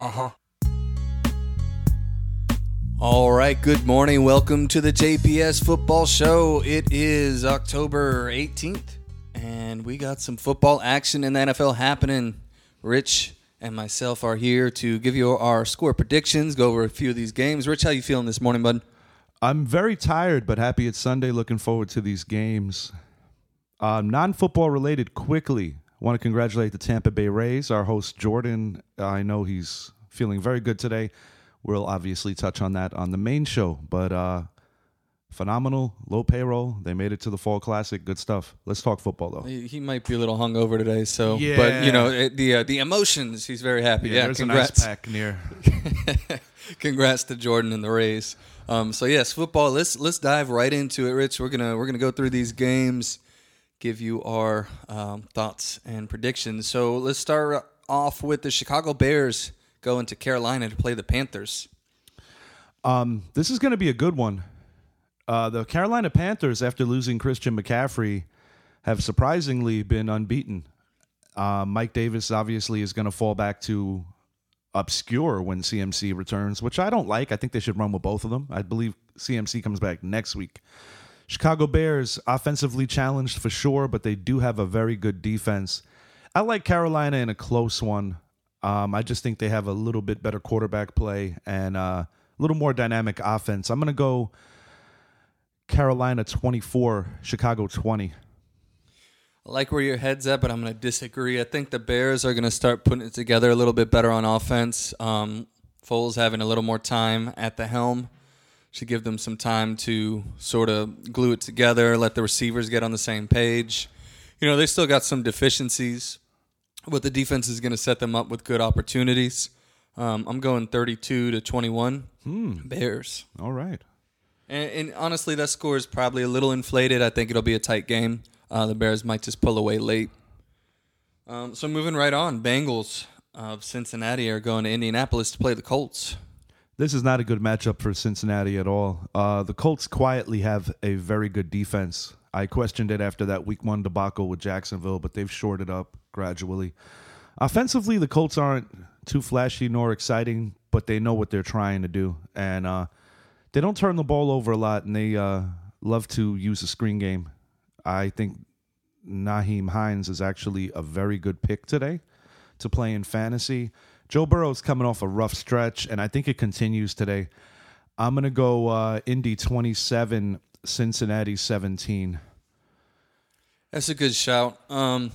Uh huh. All right, good morning. Welcome to the JPS Football Show. It is October 18th, and we got some football action in the NFL happening. Rich and myself are here to give you our score predictions, go over a few of these games. Rich, how you feeling this morning, bud? I'm very tired, but happy it's Sunday. Looking forward to these games. Uh, Non football related, quickly. Want to congratulate the Tampa Bay Rays. Our host, Jordan, I know he's feeling very good today. We'll obviously touch on that on the main show, but uh, phenomenal, low payroll. They made it to the Fall Classic. Good stuff. Let's talk football, though. He he might be a little hungover today, so Yeah. but you know it, the uh, the emotions. He's very happy. Yeah, there's congrats. a nice pack near. Congrats to Jordan and the Rays. Um, so yes, football. Let's let's dive right into it, Rich. We're gonna we're gonna go through these games, give you our um, thoughts and predictions. So let's start off with the Chicago Bears going to Carolina to play the Panthers. Um, this is going to be a good one. Uh, the Carolina Panthers, after losing Christian McCaffrey, have surprisingly been unbeaten. Uh, Mike Davis obviously is going to fall back to obscure when CMC returns, which I don't like. I think they should run with both of them. I believe CMC comes back next week. Chicago Bears, offensively challenged for sure, but they do have a very good defense. I like Carolina in a close one. Um, I just think they have a little bit better quarterback play and uh, a little more dynamic offense. I'm going to go Carolina 24, Chicago 20. I like where your head's at, but I'm going to disagree. I think the Bears are going to start putting it together a little bit better on offense. Um, Foles having a little more time at the helm should give them some time to sort of glue it together, let the receivers get on the same page. You know, they still got some deficiencies, but the defense is going to set them up with good opportunities. Um, I'm going 32 to 21. Bears. All right. And, and honestly, that score is probably a little inflated. I think it'll be a tight game. Uh, the Bears might just pull away late. Um, so moving right on, Bengals of Cincinnati are going to Indianapolis to play the Colts. This is not a good matchup for Cincinnati at all. Uh, the Colts quietly have a very good defense. I questioned it after that week one debacle with Jacksonville, but they've shored it up gradually. Offensively, the Colts aren't too flashy nor exciting, but they know what they're trying to do. And uh, they don't turn the ball over a lot, and they uh, love to use a screen game. I think Nyheim Hines is actually a very good pick today to play in fantasy. Joe Burrow's coming off a rough stretch, and I think it continues today. I'm going to go uh, Indy 27, Cincinnati 17. That's a good shout. Um,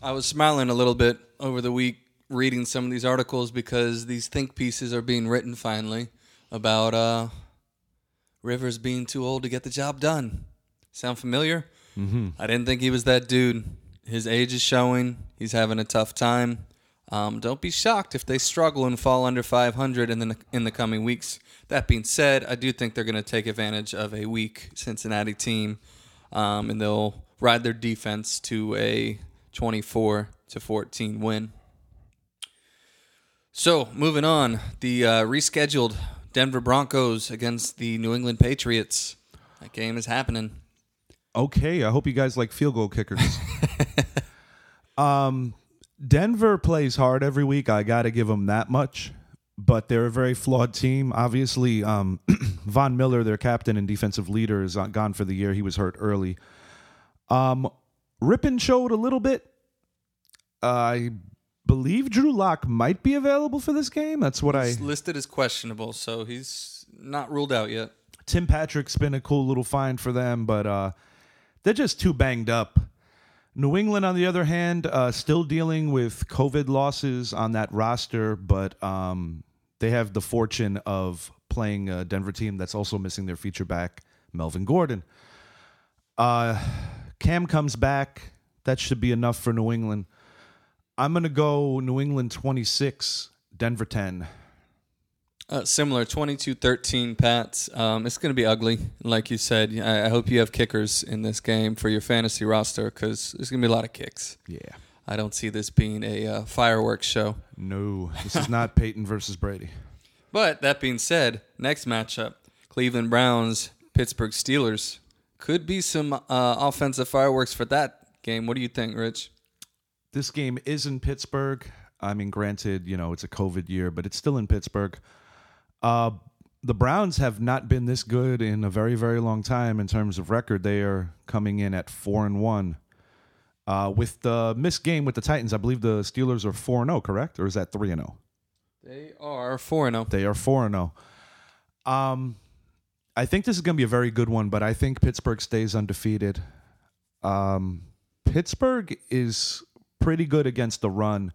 I was smiling a little bit over the week reading some of these articles because these think pieces are being written finally about uh, Rivers being too old to get the job done. Sound familiar? Mm-hmm. I didn't think he was that dude. His age is showing. He's having a tough time. Um, don't be shocked if they struggle and fall under 500 in the in the coming weeks. That being said, I do think they're going to take advantage of a weak Cincinnati team, um, and they'll ride their defense to a 24 to 14 win. So moving on, the uh, rescheduled Denver Broncos against the New England Patriots. That game is happening. Okay, I hope you guys like field goal kickers. um, Denver plays hard every week. I got to give them that much. But they're a very flawed team. Obviously, um, Von Miller, their captain and defensive leader, is uh, gone for the year. He was hurt early. Um, Rypien showed a little bit. I believe Drew Lock might be available for this game. That's what I. Listed as questionable, so he's not ruled out yet. Tim Patrick's been a cool little find for them, but uh, they're just too banged up. New England, on the other hand, uh, still dealing with COVID losses on that roster, but um, they have the fortune of playing a Denver team that's also missing their feature back, Melvin Gordon. Uh, Cam comes back. That should be enough for New England. I'm going to go New England 26, Denver 10. Uh, similar, 22-13 Pats. Um, it's going to be ugly, like you said. I, I hope you have kickers in this game for your fantasy roster because there's going to be a lot of kicks. Yeah. I don't see this being a uh, fireworks show. No, this is not Peyton versus Brady. But that being said, next matchup, Cleveland Browns, Pittsburgh Steelers. Could be some uh, offensive fireworks for that game. What do you think, Rich? This game is in Pittsburgh. I mean, granted, you know, it's a COVID year, but it's still in Pittsburgh. Uh, the Browns have not been this good in a very, very long time in terms of record. They are coming in at four and one. Uh, with the missed game with the Titans, I believe the Steelers are four and zero. Correct, or is that three and zero? They are four and zero. They are four and zero. Um, I think this is going to be a very good one, but I think Pittsburgh stays undefeated. Um, Pittsburgh is pretty good against the run,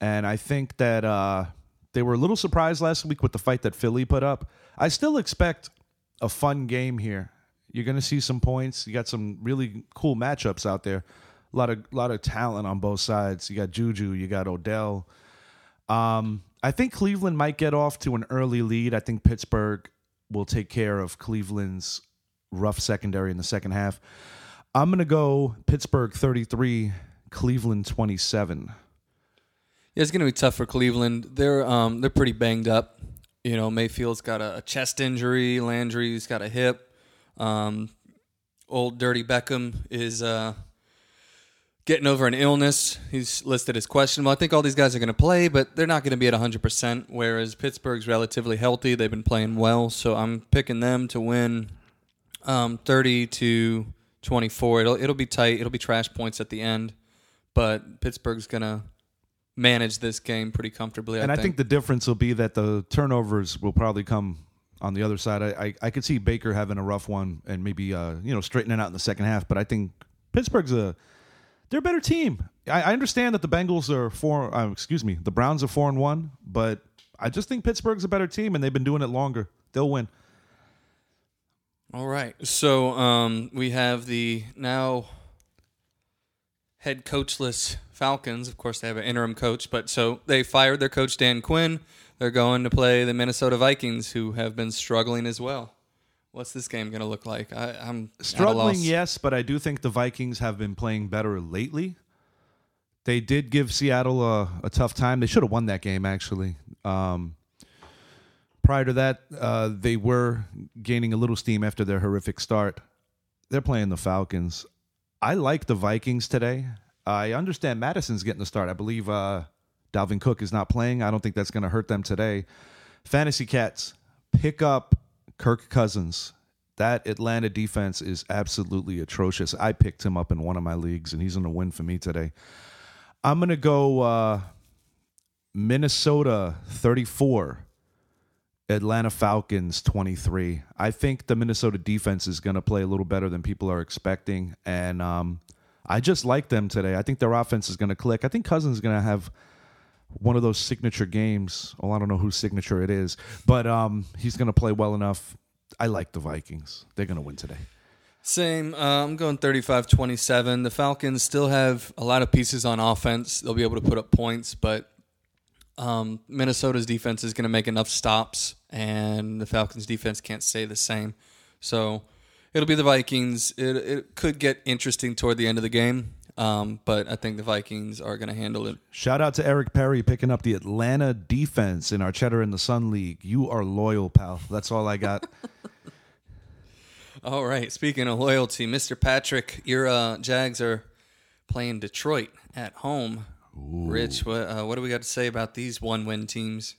and I think that uh, they were a little surprised last week with the fight that Philly put up. I still expect a fun game here. You're going to see some points. You got some really cool matchups out there. A lot of lot of talent on both sides. You got Juju, you got Odell. Um, I think Cleveland might get off to an early lead. I think Pittsburgh will take care of Cleveland's rough secondary in the second half. I'm going to go Pittsburgh 33, Cleveland 27. Yeah, it's going to be tough for Cleveland. They're um, they're pretty banged up. You know, Mayfield's got a, chest injury. Landry's got a hip. Um, old Dirty Beckham is uh, getting over an illness. He's listed as questionable. I think all these guys are going to play, but they're not going to be at 100%, whereas Pittsburgh's relatively healthy. They've been playing well, so I'm picking them to win um, 30 to 24. It'll, it'll be tight. It'll be trash points at the end, but Pittsburgh's going to manage this game pretty comfortably. and I I think the difference will be that the turnovers will probably come on the other side. I, I, I could see Baker having a rough one and maybe uh, you know straightening out in the second half, but I think Pittsburgh's a they're a better team. I, I understand that the Bengals are four. Uh, excuse me, the Browns are four and one, but I just think Pittsburgh's a better team, and they've been doing it longer. They'll win. All right. So um, we have the now head coachless Falcons. Of course, they have an interim coach, but so they fired their coach Dan Quinn. They're going to play the Minnesota Vikings, who have been struggling as well. What's this game going to look like? I, I'm Struggling, yes, but I do think the Vikings have been playing better lately. They did give Seattle a, a tough time. They should have won that game, actually. Um, prior to that, uh, they were gaining a little steam after their horrific start. They're playing the Falcons. I like the Vikings today. I understand Mattison's getting the start. I believe uh, Dalvin Cook is not playing. I don't think that's going to hurt them today. Fantasy Cats, pick up Kirk Cousins. That Atlanta defense is absolutely atrocious. I picked him up in one of my leagues, and he's going to win for me today. I'm going to go uh, Minnesota 34, Atlanta Falcons 23. I think the Minnesota defense is going to play a little better than people are expecting, and um, I just like them today. I think their offense is going to click. I think Cousins is going to have one of those signature games. Well, I don't know whose signature it is, but um, he's going to play well enough. I like the Vikings. They're going to win today. Same. Uh, I'm going 35 27. The Falcons still have a lot of pieces on offense. They'll be able to put up points, but um, Minnesota's defense is going to make enough stops, and the Falcons' defense can't stay the same. So it'll be the Vikings. It, it could get interesting toward the end of the game, um, but I think the Vikings are going to handle it. Shout out to Eric Perry picking up the Atlanta defense in our Cheddar in the Sun League. You are loyal, pal. That's all I got. All right. Speaking of loyalty, Mr. Patrick, your uh, Jags are playing Detroit at home. Rich, what, uh, what do we got to say about these one-win teams?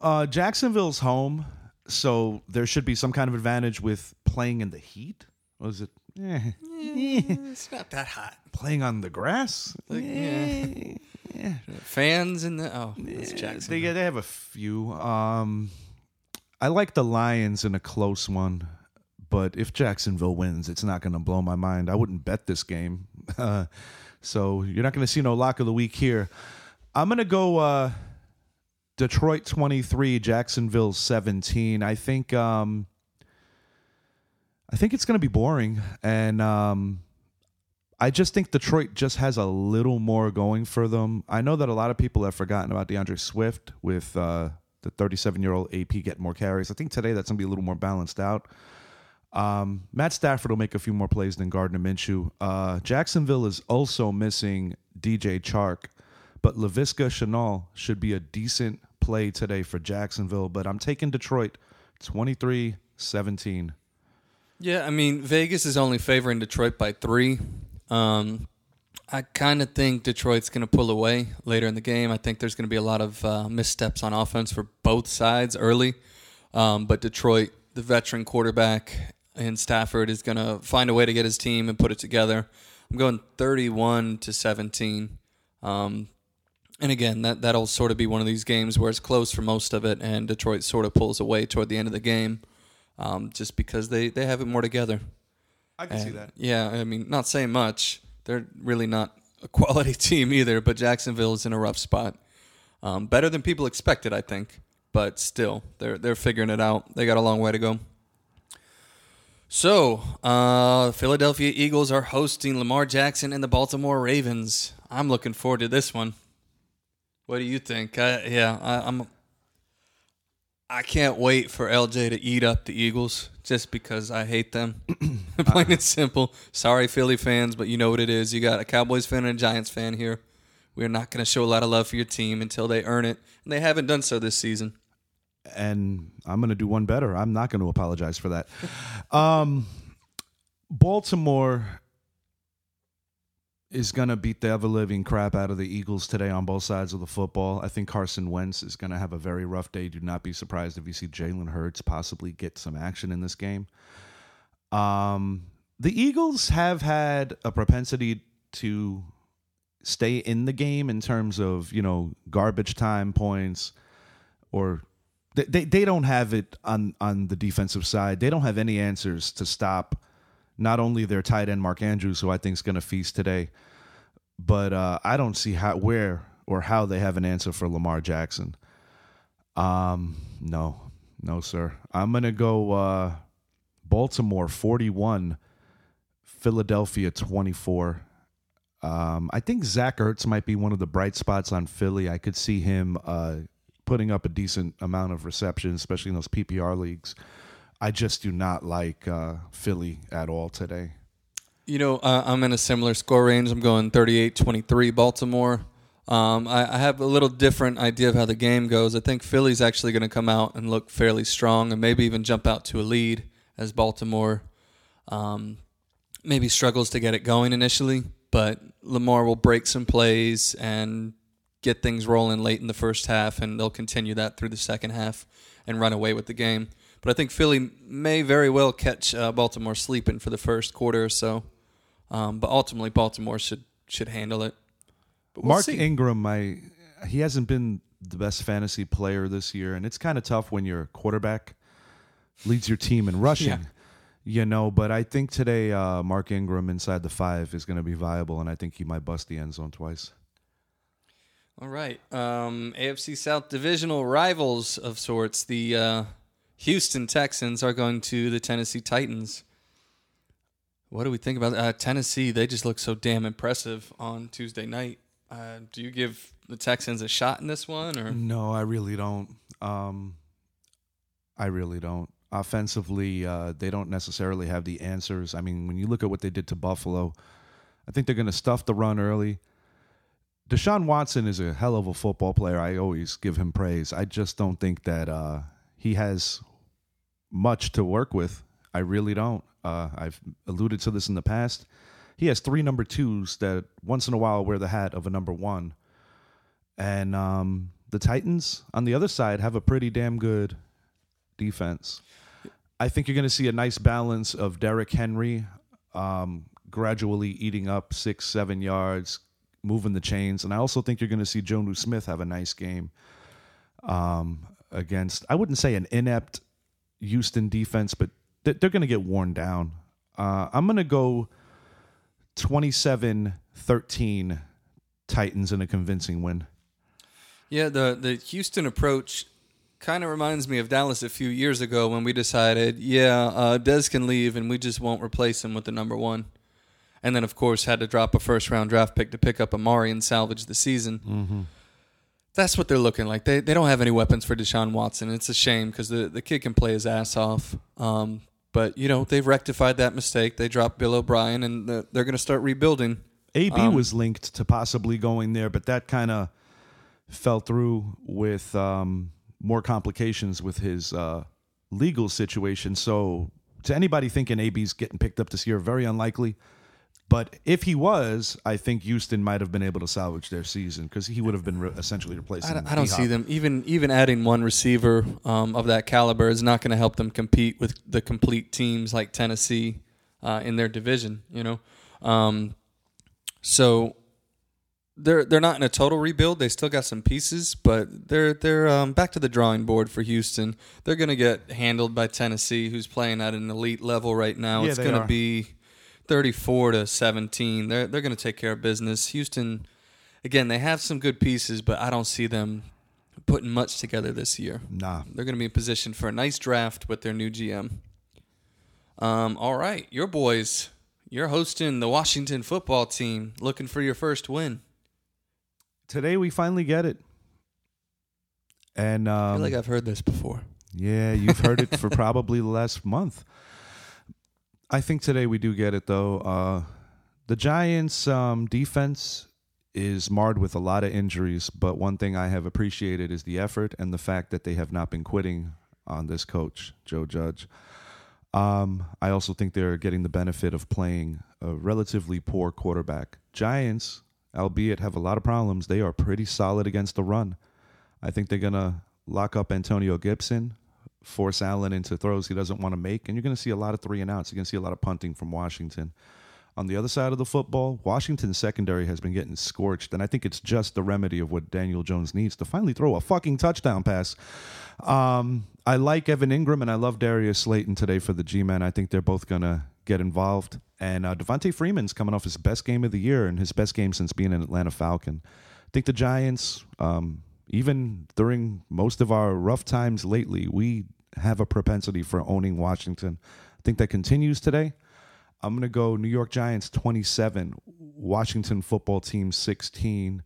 uh, Jacksonville's home, so there should be some kind of advantage with playing in the heat. Was it? Eh. It's not that hot. Playing on the grass? yeah. yeah. Fans in the oh, They, Jackson. they have a few. Um, I like the Lions in a close one, but if Jacksonville wins, it's not going to blow my mind. I wouldn't bet this game. Uh, so you're not going to see no lock of the week here. I'm going to go uh, Detroit 23, Jacksonville 17. I think um, I think it's going to be boring, and um, I just think Detroit just has a little more going for them. I know that a lot of people have forgotten about D'Andre Swift with uh, the 37 year old AP getting more carries. I think today that's going to be a little more balanced out. Um, Matt Stafford will make a few more plays than Gardner Minshew. Uh, Jacksonville is also missing DJ Chark, but Laviska Shenault should be a decent play today for Jacksonville. But I'm taking Detroit 23 17. Yeah, I mean Vegas is only favoring Detroit by three. Um, I kind of think Detroit's going to pull away later in the game. I think there's going to be a lot of uh, missteps on offense for both sides early. Um, but Detroit, the veteran quarterback in Stafford, is going to find a way to get his team and put it together. I'm going 31 to 17. Um, and again, that that'll sort of be one of these games where it's close for most of it, and Detroit sort of pulls away toward the end of the game, um, just because they they have it more together. I can see that. Yeah, I mean, not saying much. They're really not a quality team either, but Jacksonville is in a rough spot. Um, better than people expected, I think, but still, they're they're figuring it out. They got a long way to go. So, uh, Philadelphia Eagles are hosting Lamar Jackson and the Baltimore Ravens. I'm looking forward to this one. What do you think? I, yeah, I, I'm. I can't wait for LJ to eat up the Eagles just because I hate them. Plain and simple. Sorry, Philly fans, but you know what it is. You got a Cowboys fan and a Giants fan here. We're not going to show a lot of love for your team until they earn it, and they haven't done so this season. and I'm going to do one better. I'm not going to apologize for that. um, Baltimore is going to beat the ever living crap out of the Eagles today on both sides of the football. I think Carson Wentz is going to have a very rough day. Do not be surprised if you see Jalen Hurts possibly get some action in this game. Um, the Eagles have had a propensity to stay in the game in terms of you know garbage time points or they, they they don't have it on on the defensive side. They don't have any answers to stop not only their tight end Mark Andrews, who I think is going to feast today, but uh, I don't see how where or how they have an answer for Lamar Jackson. Um, no, no, sir. I'm gonna go uh, Baltimore 41, Philadelphia 24. Um, I think Zach Ertz might be one of the bright spots on Philly. I could see him uh, putting up a decent amount of receptions, especially in those PPR leagues. I just do not like uh, Philly at all today. You know, uh, I'm in a similar score range. I'm going 38 23 Baltimore. Um, I, I have a little different idea of how the game goes. I think Philly's actually going to come out and look fairly strong and maybe even jump out to a lead as Baltimore um, maybe struggles to get it going initially. But Lamar will break some plays and get things rolling late in the first half, and they'll continue that through the second half and run away with the game. But I think Philly may very well catch uh, Baltimore sleeping for the first quarter or so. Um, but ultimately, Baltimore should should handle it. But we'll Mark see. Ingram, my he hasn't been the best fantasy player this year, and it's kind of tough when your quarterback leads your team in rushing. Yeah. You know, but I think today uh, Mark Ingram inside the five is going to be viable, and I think he might bust the end zone twice. All right. Um, AFC South divisional rivals of sorts. The uh, Houston Texans are going to the Tennessee Titans. What do we think about uh, Tennessee? They just look so damn impressive on Tuesday night. Uh, do you give the Texans a shot in this one, or No, I really don't. Um, I really don't. Offensively, uh, they don't necessarily have the answers. I mean, when you look at what they did to Buffalo, I think they're going to stuff the run early. Deshaun Watson is a hell of a football player. I always give him praise. I just don't think that uh, he has much to work with. I really don't. Uh, I've alluded to this in the past. He has three number twos that once in a while wear the hat of a number one. And um, the Titans on the other side have a pretty damn good defense. I think you're going to see a nice balance of Derrick Henry um, gradually eating up six, seven yards, moving the chains. And I also think you're going to see Jonnu Smith have a nice game um, against, I wouldn't say an inept Houston defense, but they're, they're going to get worn down. Uh, I'm going to go 27 13 Titans in a convincing win. Yeah, the the Houston approach kind of reminds me of Dallas a few years ago when we decided, yeah, uh, Dez can leave and we just won't replace him with the number one. And then, of course, had to drop a first round draft pick to pick up Amari and salvage the season. That's what they're looking like. They they don't have any weapons for Deshaun Watson. It's a shame because the, the kid can play his ass off. Um, but, you know, they've rectified that mistake. They dropped Bill O'Brien and the, they're going to start rebuilding. AB was linked to possibly going there, but that kind of fell through with um, more complications with his uh, legal situation. So, to anybody thinking AB's getting picked up this year, very unlikely. But if he was, I think Houston might have been able to salvage their season because he would have been re- essentially replacing. I don't, I don't see them even even adding one receiver um, of that caliber is not going to help them compete with the complete teams like Tennessee uh, in their division. You know, um, so they're they're not in a total rebuild. They still got some pieces, but they're they're um, back to the drawing board for Houston. They're going to get handled by Tennessee, who's playing at an elite level right now. Yeah, it's going to be thirty four to seventeen. They're they're going to take care of business. Houston, again, they have some good pieces, but I don't see them putting much together this year. Nah. They're going to be in position for a nice draft with their new GM. Um, all right, your boys, you're hosting the Washington football team, looking for your first win. Today we finally get it. And I um, feel like I've heard this before. Yeah, you've heard it for probably the last month. I think today we do get it though. Uh, the Giants' um, defense is marred with a lot of injuries, but one thing I have appreciated is the effort and the fact that they have not been quitting on this coach, Joe Judge. Um, I also think they're getting the benefit of playing a relatively poor quarterback. Giants, albeit have a lot of problems, they are pretty solid against the run. I think they're gonna lock up Antonio Gibson, force Allen into throws he doesn't want to make, and you're gonna see a lot of three and outs. You're gonna see a lot of punting from Washington. On the other side of the football, Washington's secondary has been getting scorched, and I think it's just the remedy of what Daniel Jones needs to finally throw a fucking touchdown pass. Um, I like Evan Engram and I love Darius Slayton today for the G-men. I think they're both gonna get involved. And uh, Devonta Freeman's coming off his best game of the year and his best game since being an Atlanta Falcon. I think the Giants, um, even during most of our rough times lately, we have a propensity for owning Washington. I think that continues today. I'm going to go New York Giants 27, Washington football team 16.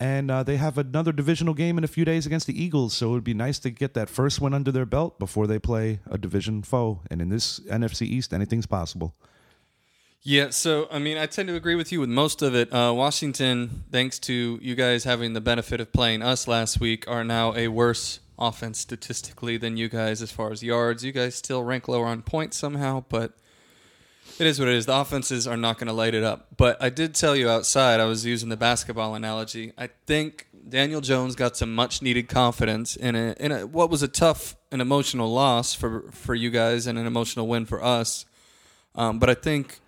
And uh, they have another divisional game in a few days against the Eagles. So it would be nice to get that first one under their belt before they play a division foe. And in this NFC East, anything's possible. Yeah, so I mean, I tend to agree with you with most of it. Uh, Washington, thanks to you guys having the benefit of playing us last week, are now a worse offense statistically than you guys as far as yards. You guys still rank lower on points somehow, but it is what it is. The offenses are not going to light it up. But I did tell you outside, I was using the basketball analogy. I think Daniel Jones got some much needed confidence in a, in a, what was a tough and emotional loss for, for you guys and an emotional win for us. Um, but I think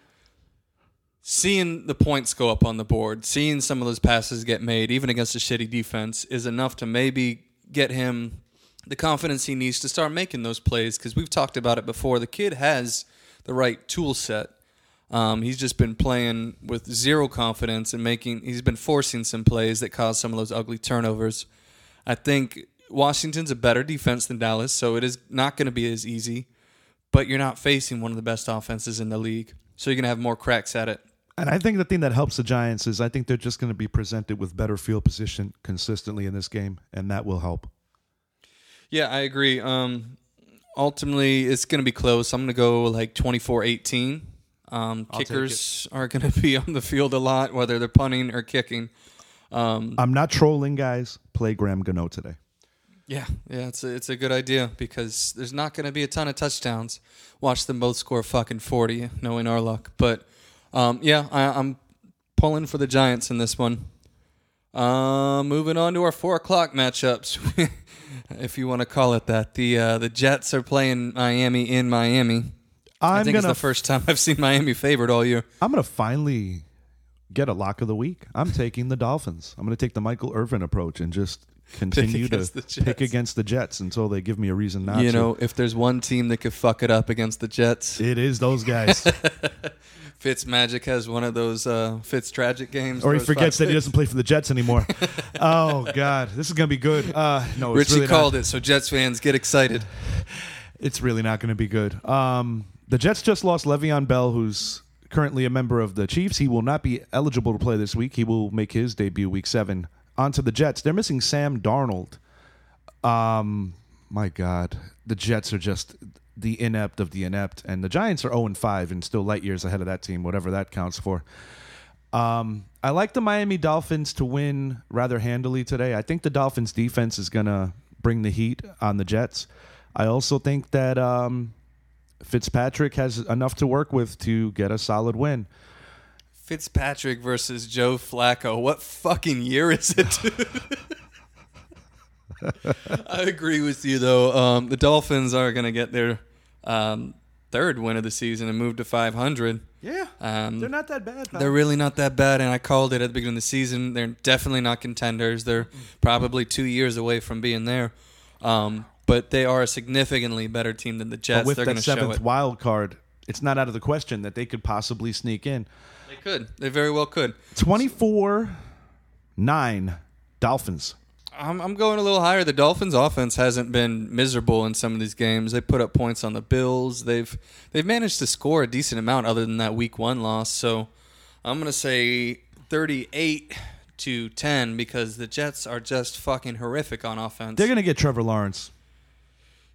seeing the points go up on the board, seeing some of those passes get made, even against a shitty defense, is enough to maybe get him the confidence he needs to start making those plays. Because we've talked about it before. The kid has the right tool set. Um, he's just been playing with zero confidence and making. He's been forcing some plays that cause some of those ugly turnovers. I think Washington's a better defense than Dallas, so it is not going to be as easy. But you're not facing one of the best offenses in the league, so you're going to have more cracks at it. And I think the thing that helps the Giants is I think they're just going to be presented with better field position consistently in this game, and that will help. Yeah, I agree. Um, ultimately, it's going to be close. I'm going to go like 24 18. Um, kickers are going to be on the field a lot, whether they're punting or kicking. Um, I'm not trolling, guys. Play Graham Gano today. yeah, yeah, it's a, it's a good idea because there's not going to be a ton of touchdowns. Watch them both score fucking 40, knowing our luck. But um, yeah, I, I'm pulling for the Giants in this one. Uh, moving on to our four o'clock matchups, if you want to call it that. The uh, the Jets are playing Miami in Miami. i I'm think gonna it's the first time I've seen Miami favored all year. I'm gonna finally get a lock of the week. I'm taking the Dolphins. I'm gonna take the Michael Irvin approach and just continue to pick against the Jets until they give me a reason not you to. You know, if there's one team that could fuck it up against the Jets, it is those guys. Fitz Magic has one of those uh, Fitz tragic games. or he forgets that he doesn't play for the Jets anymore. oh God, this is gonna be good. Uh, no, it's Richie really called not. it, so Jets fans get excited. It's really not going to be good. Um, the Jets just lost Le'Veon Bell, who's currently a member of the Chiefs. He will not be eligible to play this week. He will make his debut week seven. On to the Jets. They're missing Sam Darnold. Um, my God, the Jets are just the inept of the inept, and the Giants are zero and five and still light years ahead of that team, whatever that counts for. Um, I like the Miami Dolphins to win rather handily today. I think the Dolphins defense is going to bring the heat on the Jets. I also think that um, Fitzpatrick has enough to work with to get a solid win. Fitzpatrick versus Joe Flacco. What fucking year is it? I agree with you though. Um, the Dolphins are going to get their um, third win of the season and move to 500. Yeah, Um, they're not that bad. pal. They're really not that bad, and I called it at the beginning of the season. They're definitely not contenders. They're probably two years away from being there. Um, but they are a significantly better team than the Jets. But with They're that seventh wild card, it's not out of the question that they could possibly sneak in. They could. They very well could. 24 9 Dolphins. I'm, I'm going a little higher. The Dolphins' offense hasn't been miserable in some of these games. They put up points on the Bills. They've they've managed to score a decent amount, other than that Week One loss. So I'm going to say 38 to 10 because the Jets are just fucking horrific on offense. They're going to get Trevor Lawrence.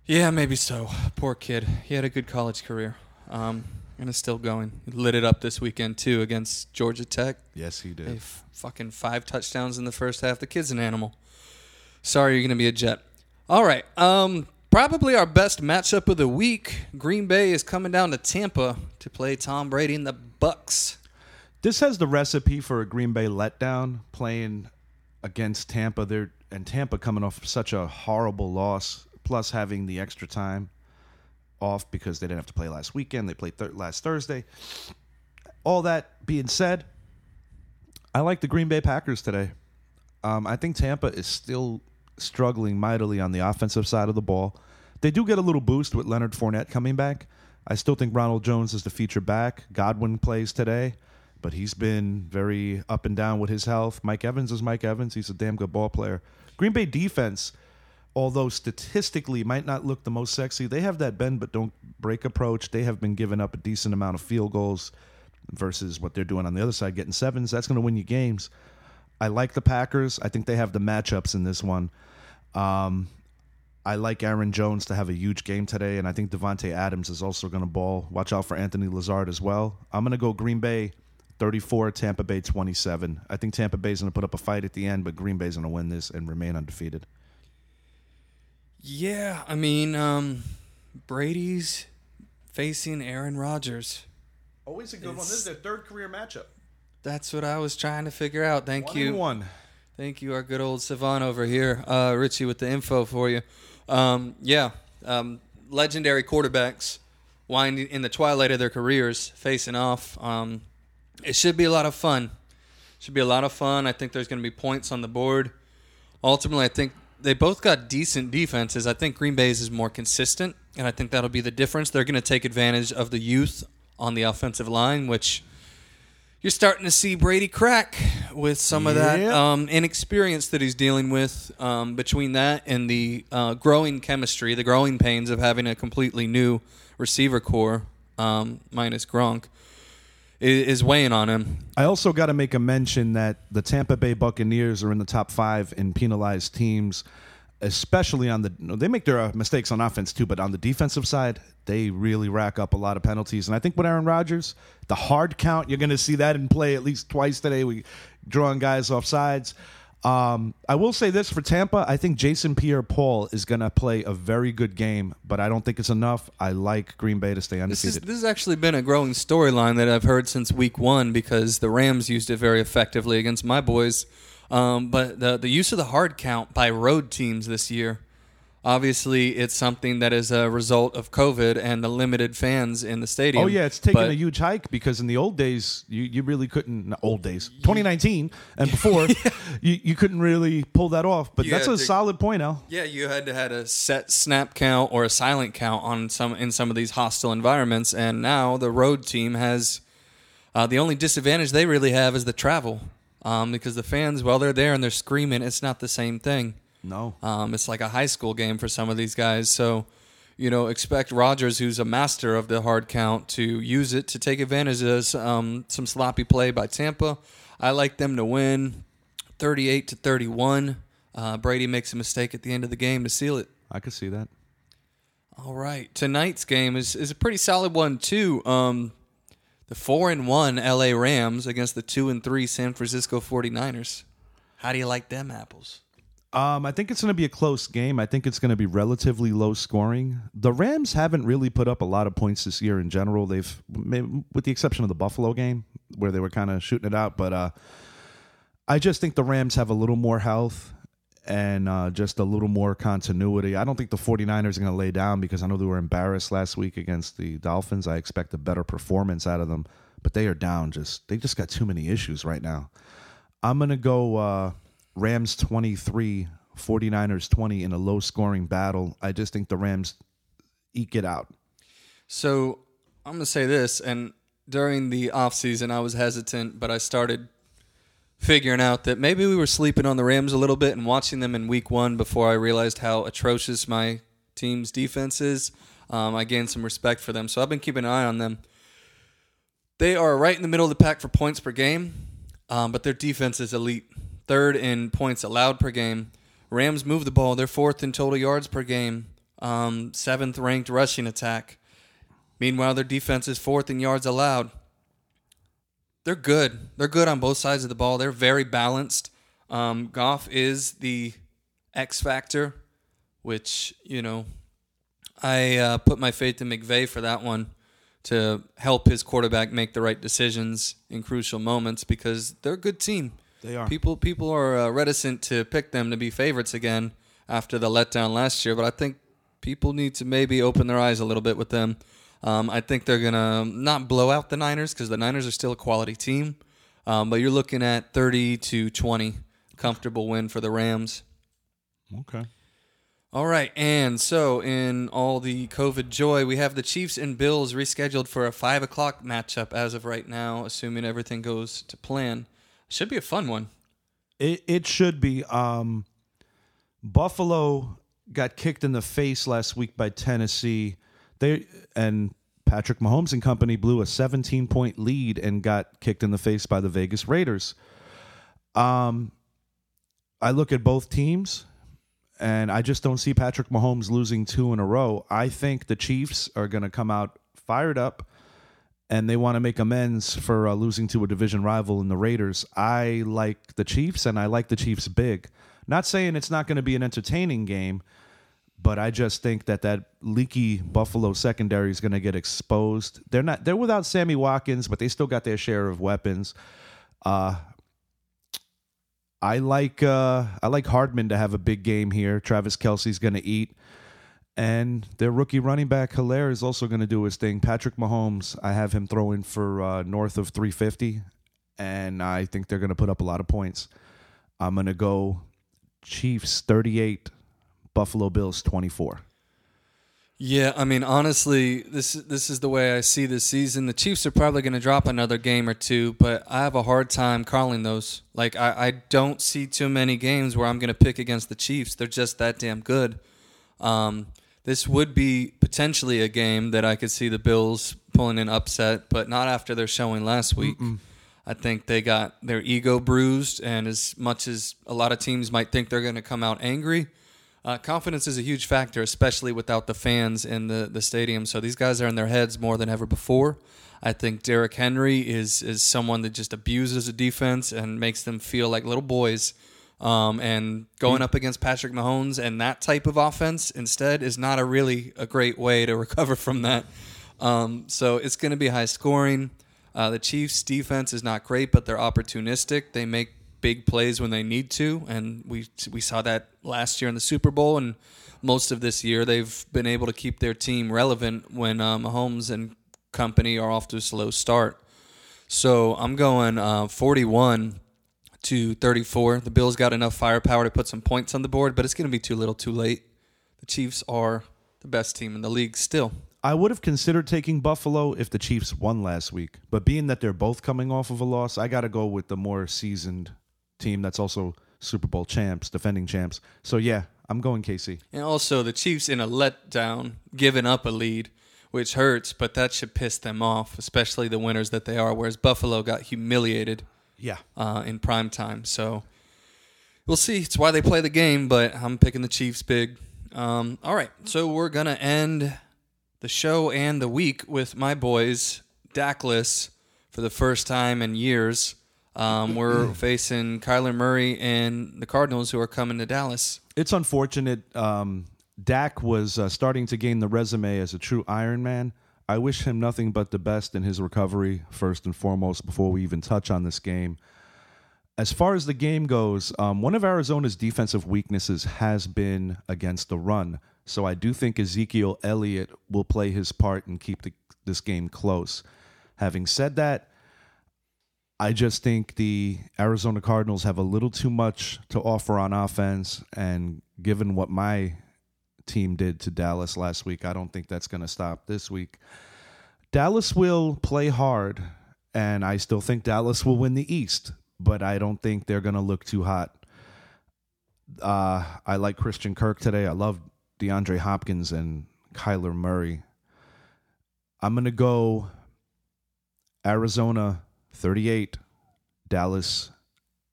Yeah, maybe so. Poor kid. He had a good college career. Um, and is still going. He lit it up this weekend too against Georgia Tech. Yes, he did. f- fucking five touchdowns in the first half. The kid's an animal. Sorry, you're gonna be a Jet. All right. Um, probably our best matchup of the week. Green Bay is coming down to Tampa to play Tom Brady and the Bucks. This has the recipe for a Green Bay letdown playing against Tampa. They're and Tampa coming off such a horrible loss, plus having the extra time off because they didn't have to play last weekend. They played th- last Thursday. All that being said, I like the Green Bay Packers today. Um, I think Tampa is still struggling mightily on the offensive side of the ball. They do get a little boost with Leonard Fournette coming back. I still think Ronald Jones is the feature back. Godwin plays today, but he's been very up and down with his health. Mike Evans is Mike Evans. He's a damn good ball player. Green Bay defense, although statistically might not look the most sexy, they have that bend but don't break approach. They have been giving up a decent amount of field goals versus what they're doing on the other side, getting sevens. That's going to win you games. I like the Packers. I think they have the matchups in this one. Um, I like Aaron Jones to have a huge game today, and I think Davante Adams is also going to ball. Watch out for Anthony Lazard as well. I'm going to go Green Bay 34, Tampa Bay 27. I think Tampa Bay's going to put up a fight at the end, but Green Bay's going to win this and remain undefeated. Yeah, I mean, um, Brady's facing Aaron Rodgers. Always a good one. This is their third career matchup. That's what I was trying to figure out. Thank One you. one. Thank you, our good old Savant over here, uh, Richie, with the info for you. Um, yeah, um, legendary quarterbacks winding in the twilight of their careers, facing off. Um, it should be a lot of fun. Should be a lot of fun. I think there's going to be points on the board. Ultimately, I think they both got decent defenses. I think Green Bay's is more consistent, and I think that'll be the difference. They're going to take advantage of the youth on the offensive line, which you're starting to see Brady crack with some of that Yep. um, inexperience that he's dealing with. Um, between that and the uh, growing chemistry, the growing pains of having a completely new receiver corps, um, minus Gronk, is weighing on him. I also got to make a mention that the Tampa Bay Buccaneers are in the top five in penalized teams, especially on the. They make their uh, mistakes on offense too, but on the defensive side, they really rack up a lot of penalties. And I think with Aaron Rodgers, the hard count, you're going to see that in play at least twice today. We drawing guys off sides. Um, I will say this for Tampa, I think Jason Pierre-Paul is going to play a very good game, but I don't think it's enough. I like Green Bay to stay This, is, undefeated. this has actually been a growing storyline that I've heard since week one because the Rams used it very effectively against my boys. Um, but the, the use of the hard count by road teams this year, obviously, it's something that is a result of COVID and the limited fans in the stadium. Oh yeah, it's taken But- a huge hike because in the old days you, you really couldn't. Not old days, 2019 and before, you, you couldn't really pull that off. But You that's had a to- solid point, Al. Yeah, you had to had a set snap count or a silent count on some in some of these hostile environments, and now the road team has uh, the only disadvantage they really have is the travel, um, because the fans, while they're there and they're screaming, it's not the same thing. No, Um, it's like a high school game for some of these guys. So, you know, expect Rodgers, who's a master of the hard count, to use it to take advantage of um, some sloppy play by Tampa. I like them to win 38 to 31. Uh, Brady makes a mistake at the end of the game to seal it. I could see that. All right. Tonight's game is, is a pretty solid one, too. Um, the 4 and 1 LA Rams against the 2 and 3 San Francisco 49ers. How do you like them apples? Um, I think it's going to be a close game. I think it's going to be relatively low scoring. The Rams haven't really put up a lot of points this year in general. They've, with the exception of the Buffalo game, where they were kind of shooting it out. But uh, I just think the Rams have a little more health and uh, just a little more continuity. I don't think the 49ers are going to lay down because I know they were embarrassed last week against the Dolphins. I expect a better performance out of them, but they are down. Just they just got too many issues right now. I'm going to go uh, Rams 23, 49ers 20 in a low scoring battle. I just think the Rams eke it out. So I'm going to say this, and during the offseason, I was hesitant, but I started figuring out that maybe we were sleeping on the Rams a little bit and watching them in week one before I realized how atrocious my team's defense is. Um, I gained some respect for them. So I've been keeping an eye on them. They are right in the middle of the pack for points per game, um, but their defense is elite. Third in points allowed per game. Rams move the ball. They're fourth in total yards per game, um, seventh ranked rushing attack. Meanwhile, their defense is fourth in yards allowed. They're good. They're good on both sides of the ball. They're very balanced. Um, Goff is the X factor, which you know, I uh, put my faith in McVay for that one to help his quarterback make the right decisions in crucial moments because they're a good team. They are. People people are uh, reticent to pick them to be favorites again after the letdown last year, but I think people need to maybe open their eyes a little bit with them. Um, I think they're gonna not blow out the Niners because the Niners are still a quality team, um, but you're looking at 30 to 20 comfortable win for the Rams. Okay. All right, and so in all the COVID joy, we have the Chiefs and Bills rescheduled for a five o'clock matchup as of right now, assuming everything goes to plan. Should be a fun one. It it should be. Um, Buffalo got kicked in the face last week by Tennessee. They and Patrick Mahomes and company blew a 17 point lead and got kicked in the face by the Vegas Raiders. Um, I look at both teams, and I just don't see Patrick Mahomes losing two in a row. I think the Chiefs are going to come out fired up, and they want to make amends for uh, losing to a division rival in the Raiders. I like the Chiefs, and I like the Chiefs big. Not saying it's not going to be an entertaining game, but I just think that that leaky Buffalo secondary is going to get exposed. They're not they're without Sammy Watkins, but they still got their share of weapons. Uh, I like uh, I like Hardman to have a big game here. Travis Kelce's going to eat, and their rookie running back Helaire is also going to do his thing. Patrick Mahomes, I have him throwing for uh, north of 350, and I think they're going to put up a lot of points. I'm going to go Chiefs 38, Buffalo Bills 24. Yeah, I mean, honestly, this this is the way I see this season. The Chiefs are probably going to drop another game or two, but I have a hard time calling those. Like, I, I don't see too many games where I'm going to pick against the Chiefs. They're just that damn good. Um, this would be potentially a game that I could see the Bills pulling an upset, but not after their showing last week. I think they got their ego bruised, and as much as a lot of teams might think they're going to come out angry, uh, confidence is a huge factor, especially without the fans in the, the stadium. So these guys are in their heads more than ever before. I think Derrick Henry is is someone that just abuses the defense and makes them feel like little boys. Um, and going up against Patrick Mahomes and that type of offense instead is not a really a great way to recover from that. Um, so it's going to be high scoring. Uh, the Chiefs' defense is not great, but they're opportunistic. They make big plays when they need to, and we we saw that last year in the Super Bowl, and most of this year they've been able to keep their team relevant when uh, Mahomes and company are off to a slow start. So I'm going uh, 41 to 34. The Bills got enough firepower to put some points on the board, but it's going to be too little, too late. The Chiefs are the best team in the league still. I would have considered taking Buffalo if the Chiefs won last week, but being that they're both coming off of a loss, I got to go with the more seasoned team that's also Super Bowl champs, defending champs. So yeah, I'm going KC. And also the Chiefs in a letdown, giving up a lead, which hurts, but that should piss them off, especially the winners that they are. Whereas Buffalo got humiliated Yeah. uh, in prime time. So we'll see. It's why they play the game, but I'm picking the Chiefs big. Um, all right, so we're gonna end the show and the week with my boys Dackless for the first time in years. Um, we're facing Kyler Murray and the Cardinals, who are coming to Dallas. It's unfortunate. Um, Dak was uh, starting to gain the resume as a true Iron Man. I wish him nothing but the best in his recovery, first and foremost, before we even touch on this game. As far as the game goes, um, one of Arizona's defensive weaknesses has been against the run. So I do think Ezekiel Elliott will play his part and keep the, this game close. Having said that, I just think the Arizona Cardinals have a little too much to offer on offense. And given what my team did to Dallas last week, I don't think that's going to stop this week. Dallas will play hard, and I still think Dallas will win the East, but I don't think they're going to look too hot. Uh, I like Christian Kirk today. I love DeAndre Hopkins and Kyler Murray. I'm going to go Arizona 38, Dallas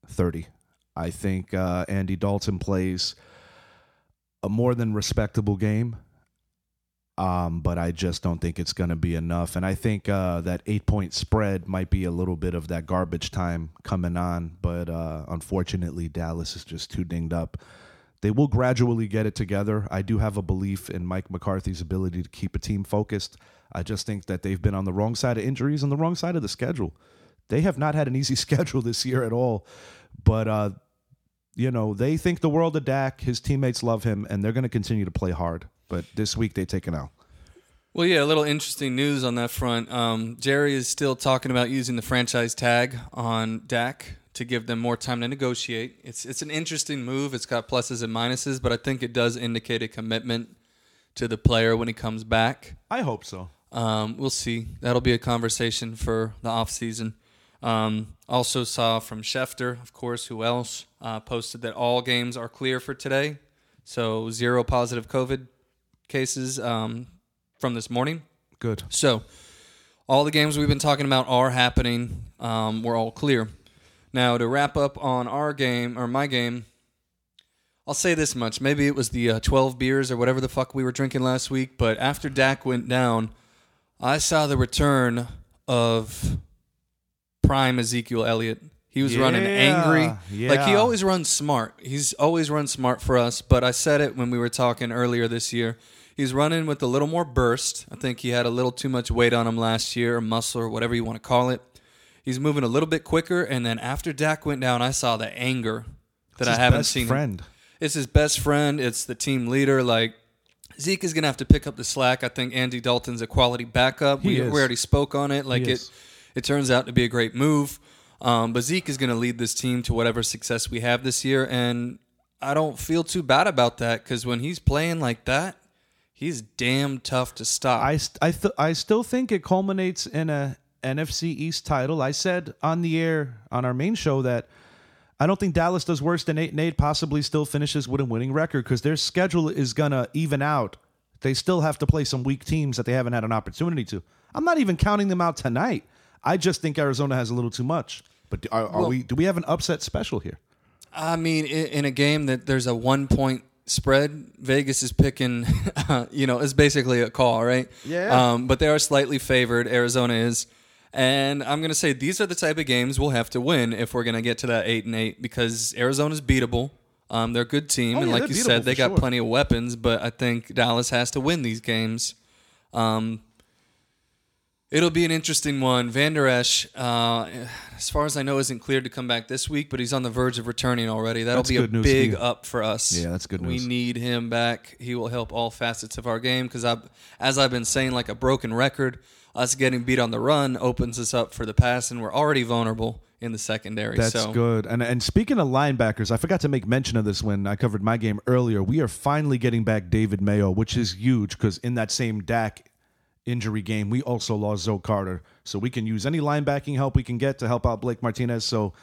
30. I think uh, Andy Dalton plays a more than respectable game. Um, but I just don't think it's going to be enough. And I think uh, that eight point spread might be a little bit of that garbage time coming on. But uh, unfortunately, Dallas is just too dinged up. They will gradually get it together. I do have a belief in Mike McCarthy's ability to keep a team focused. I just think that they've been on the wrong side of injuries and the wrong side of the schedule. They have not had an easy schedule this year at all. But uh, you know, they think the world of Dak. His teammates love him, and they're going to continue to play hard. But this week they take an L. Well, yeah, a little interesting news on that front. Um, Jerry is still talking about using the franchise tag on Dak to give them more time to negotiate. It's it's an interesting move. It's got pluses and minuses, but I think it does indicate a commitment to the player when he comes back. I hope so. Um, we'll see. That'll be a conversation for the off season. Um, also saw from Schefter, of course, who else uh, posted that all games are clear for today. So zero positive COVID cases um, from this morning. Good. So all the games we've been talking about are happening. Um, we're all clear. Now to wrap up on our game or my game, I'll say this much: maybe it was the uh, 12 beers or whatever the fuck we were drinking last week, but after Dak went down, I saw the return of prime Ezekiel Elliott. He was running Yeah, angry. Like he always runs smart. He's always run smart for us, but I said it when we were talking earlier this year. He's running with a little more burst. I think he had a little too much weight on him last year, or muscle, or whatever you want to call it. He's moving a little bit quicker, and then after Dak went down, I saw the anger that It's I haven't seen. friend. It's his best friend. It's the team leader. Like Zeke is gonna have to pick up the slack. I think Andy Dalton's a quality backup. He we, is. we already spoke on it. Like it. It turns out to be a great move. Um, but Zeke is gonna lead this team to whatever success we have this year, and I don't feel too bad about that because when he's playing like that, he's damn tough to stop. I st- I th- I still think it culminates in a NFC East title. I said on the air on our main show that I don't think Dallas does worse than eight and eight. Possibly still finishes with a winning record because their schedule is gonna even out. They still have to play some weak teams that they haven't had an opportunity to. I'm not even counting them out tonight. I just think Arizona has a little too much. But do- are, are Well- we? Do we have an upset special here? I mean, in, a game that there's a one point spread, Vegas is picking, you know, it's basically a call, right? Yeah. Um, but they are slightly favored. Arizona is. And I'm going to say these are the type of games we'll have to win if we're going to get to that 8 and 8 because Arizona's beatable. Um, they're a good team. Oh, and yeah, like you said, they got sure. plenty of weapons, but I think Dallas has to win these games. Um, It'll be an interesting one. Vander Esch, uh, as far as I know, isn't cleared to come back this week, but he's on the verge of returning already. That'll That's be a news big up for us. Yeah, that's good We need him back. He will help all facets of our game because, I, as I've been saying, like a broken record, us getting beat on the run opens us up for the pass, and we're already vulnerable in the secondary. That's so good. And and speaking of linebackers, I forgot to make mention of this when I covered my game earlier. We are finally getting back David Mayo, which is huge because in that same Dak injury game, we also lost Zoe Carter. So we can use any linebacking help we can get to help out Blake Martinez. So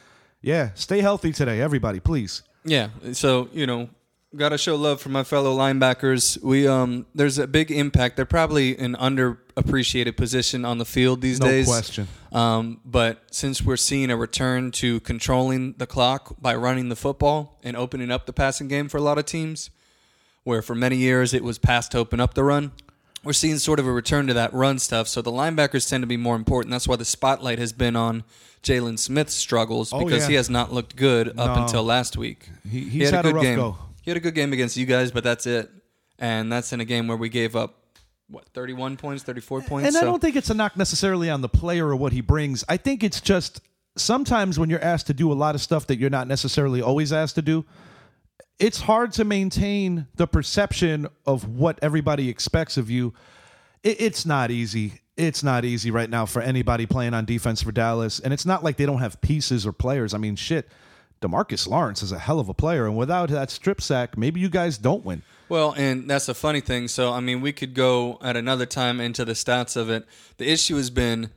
yeah, stay healthy today, everybody, please. Yeah, so you know, got to show love for my fellow linebackers. We um, there's a big impact. They're probably an underappreciated position on the field these No days. No question. Um, but since we're seeing a return to controlling the clock by running the football and opening up the passing game for a lot of teams, where for many years it was pass to open up the run. We're seeing sort of a return to that run stuff. So the linebackers tend to be more important. That's why the spotlight has been on Jaylon Smith's struggles Oh, because yeah. he has not looked good up No. until last week. He- he's had a good rough game. go. He had a good game against you guys, but that's it. And that's in a game where we gave up what 31 points, 34 points. And I don't think it's a knock necessarily on the player or what he brings. I think it's just sometimes when you're asked to do a lot of stuff that you're not necessarily always asked to do, it's hard to maintain the perception of what everybody expects of you. It, it's not easy. It's not easy right now for anybody playing on defense for Dallas. And it's not like they don't have pieces or players. I mean, shit, DeMarcus Lawrence is a hell of a player. And without that strip sack, maybe you guys don't win. Well, and that's a funny thing. So, I mean, we could go at another time into the stats of it. The issue has been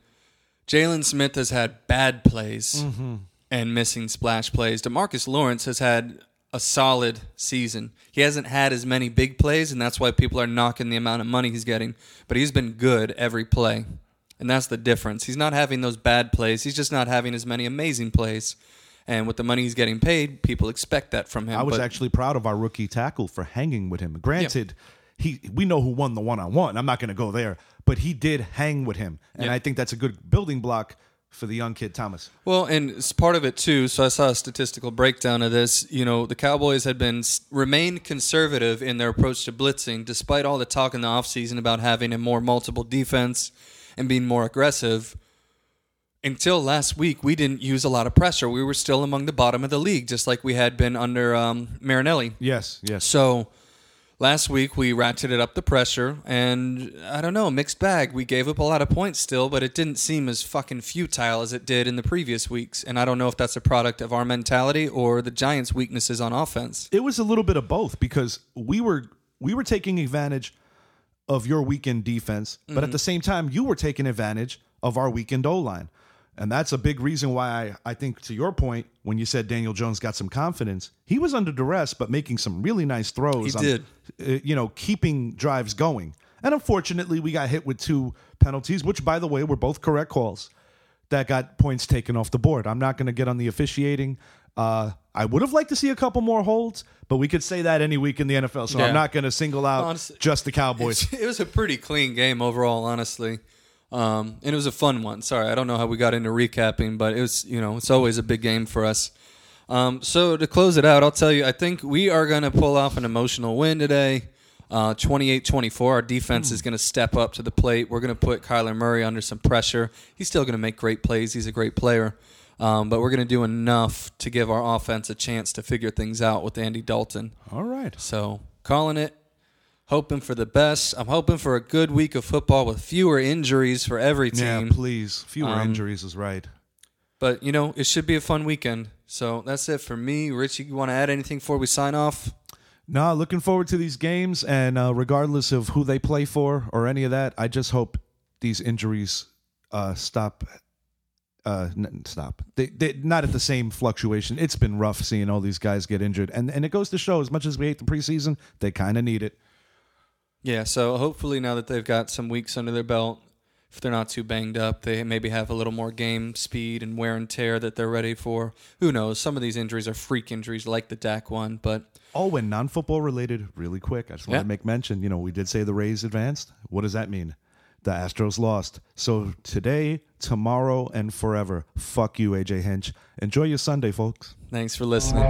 Jaylon Smith has had bad plays mm-hmm. and missing splash plays. DeMarcus Lawrence has had a solid season. He hasn't had as many big plays, and that's why people are knocking the amount of money he's getting. But he's been good every play. And that's the difference. He's not having those bad plays. He's just not having as many amazing plays. And with the money he's getting paid, people expect that from him. I was But- actually proud of our rookie tackle for hanging with him. Granted, he we know who won the one on one. I'm not going to go there, but he did hang with him, and Yeah. I think that's a good building block for the young kid Thomas. Well, and it's part of it too. So I saw a statistical breakdown of this. You know, the Cowboys had been remained conservative in their approach to blitzing, despite all the talk in the offseason about having a more multiple defense and being more aggressive. Until last week, we didn't use a lot of pressure. We were still among the bottom of the league, just like we had been under um, Marinelli. Yes, yes. So last week we ratcheted up the pressure, and I don't know, mixed bag. We gave up a lot of points still, but it didn't seem as fucking futile as it did in the previous weeks. And I don't know if that's a product of our mentality or the Giants' weaknesses on offense. it was a little bit of both because we were we were taking advantage of your weekend defense, but Mm-hmm. at the same time, you were taking advantage of our weekend O line. And that's a big reason why I, I think, to your point, when you said Daniel Jones got some confidence, he was under duress, but making some really nice throws. He on, did. uh, you know, keeping drives going. And unfortunately, we got hit with two penalties, which, by the way, were both correct calls that got points taken off the board. I'm not going to get on the officiating. Uh, I would have liked to see a couple more holds, but we could say that any week in the NFL. So Yeah. I'm not going to single out Honestly- just the Cowboys. It was a pretty clean game overall, honestly. Um, and it was a fun one. Sorry, I don't know how we got into recapping, but it was, you know, it's always a big game for us. Um, so to close it out, I'll tell you, I think we are going to pull off an emotional win today. Uh, 28-24. Our defense is going to step up to the plate. We're going to put Kyler Murray under some pressure. He's still going to make great plays. He's a great player. Um, but we're going to do enough to give our offense a chance to figure things out with Andy Dalton. All right. So calling it, hoping for the best. I'm hoping for a good week of football with fewer injuries for every team. Yeah, please. Fewer Um, injuries is right. but you know, it should be a fun weekend. So that's it for me. Richie, you want to add anything before we sign off? No, looking forward to these games, and uh, regardless of who they play for or any of that, I just hope these injuries uh, stop. Uh, n- stop. They, they not at the same fluctuation. It's been rough seeing all these guys get injured, and and it goes to show. As much as we hate the preseason, they kind of need it. Yeah. So hopefully, now that they've got some weeks under their belt, if they're not too banged up, they maybe have a little more game speed and wear and tear that they're ready for. Who knows? Some of these injuries are freak injuries, like the Dak one, but Oh, when non-football related, really quick. I just want Yeah. to make mention. You know, we did say the Rays advanced. What does that mean? The Astros lost. So today, tomorrow, and forever. Fuck you, AJ Hinch. Enjoy your Sunday, folks. thanks for listening.